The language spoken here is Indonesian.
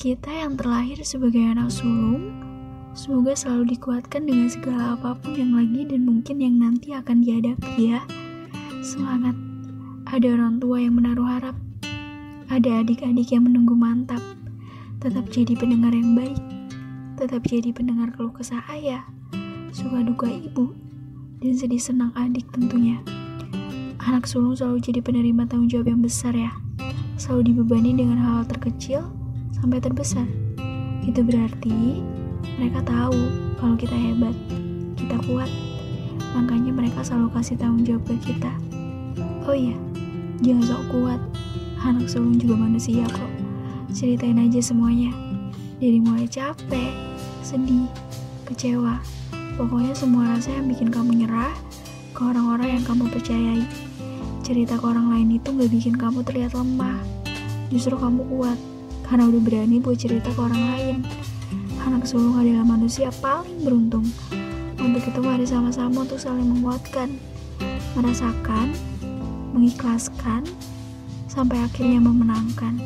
Kita yang terlahir sebagai anak sulung, semoga selalu dikuatkan dengan segala apa pun yang lagi dan mungkin yang nanti akan dihadapi ya. Semangat, ada orang tua yang menaruh harap, ada adik-adik yang menunggu mantap. Tetap jadi pendengar yang baik, tetap jadi pendengar keluh kesah ayah, suka duka ibu, dan sedih senang adik tentunya. Anak sulung selalu jadi penerima tanggung jawab yang besar ya, selalu dibebani dengan hal-hal terkecil sampai terbesar. Itu berarti mereka tahu kalau kita hebat, kita kuat. Makanya mereka selalu kasih tanggung jawab ke kita. Oh iya, jangan sok kuat. Anak sulung juga manusia kok. Ceritain aja semuanya. Dari mulai capek, sedih, kecewa. Pokoknya semua rasa yang bikin kamu nyerah ke orang-orang yang kamu percayai. Cerita ke orang lain itu gak bikin kamu terlihat lemah. Justru kamu kuat karena udah berani buat cerita ke orang lain. Anak sulung adalah manusia paling beruntung. Untuk itu mari sama-sama untuk saling menguatkan, merasakan, mengikhlaskan, sampai akhirnya memenangkan.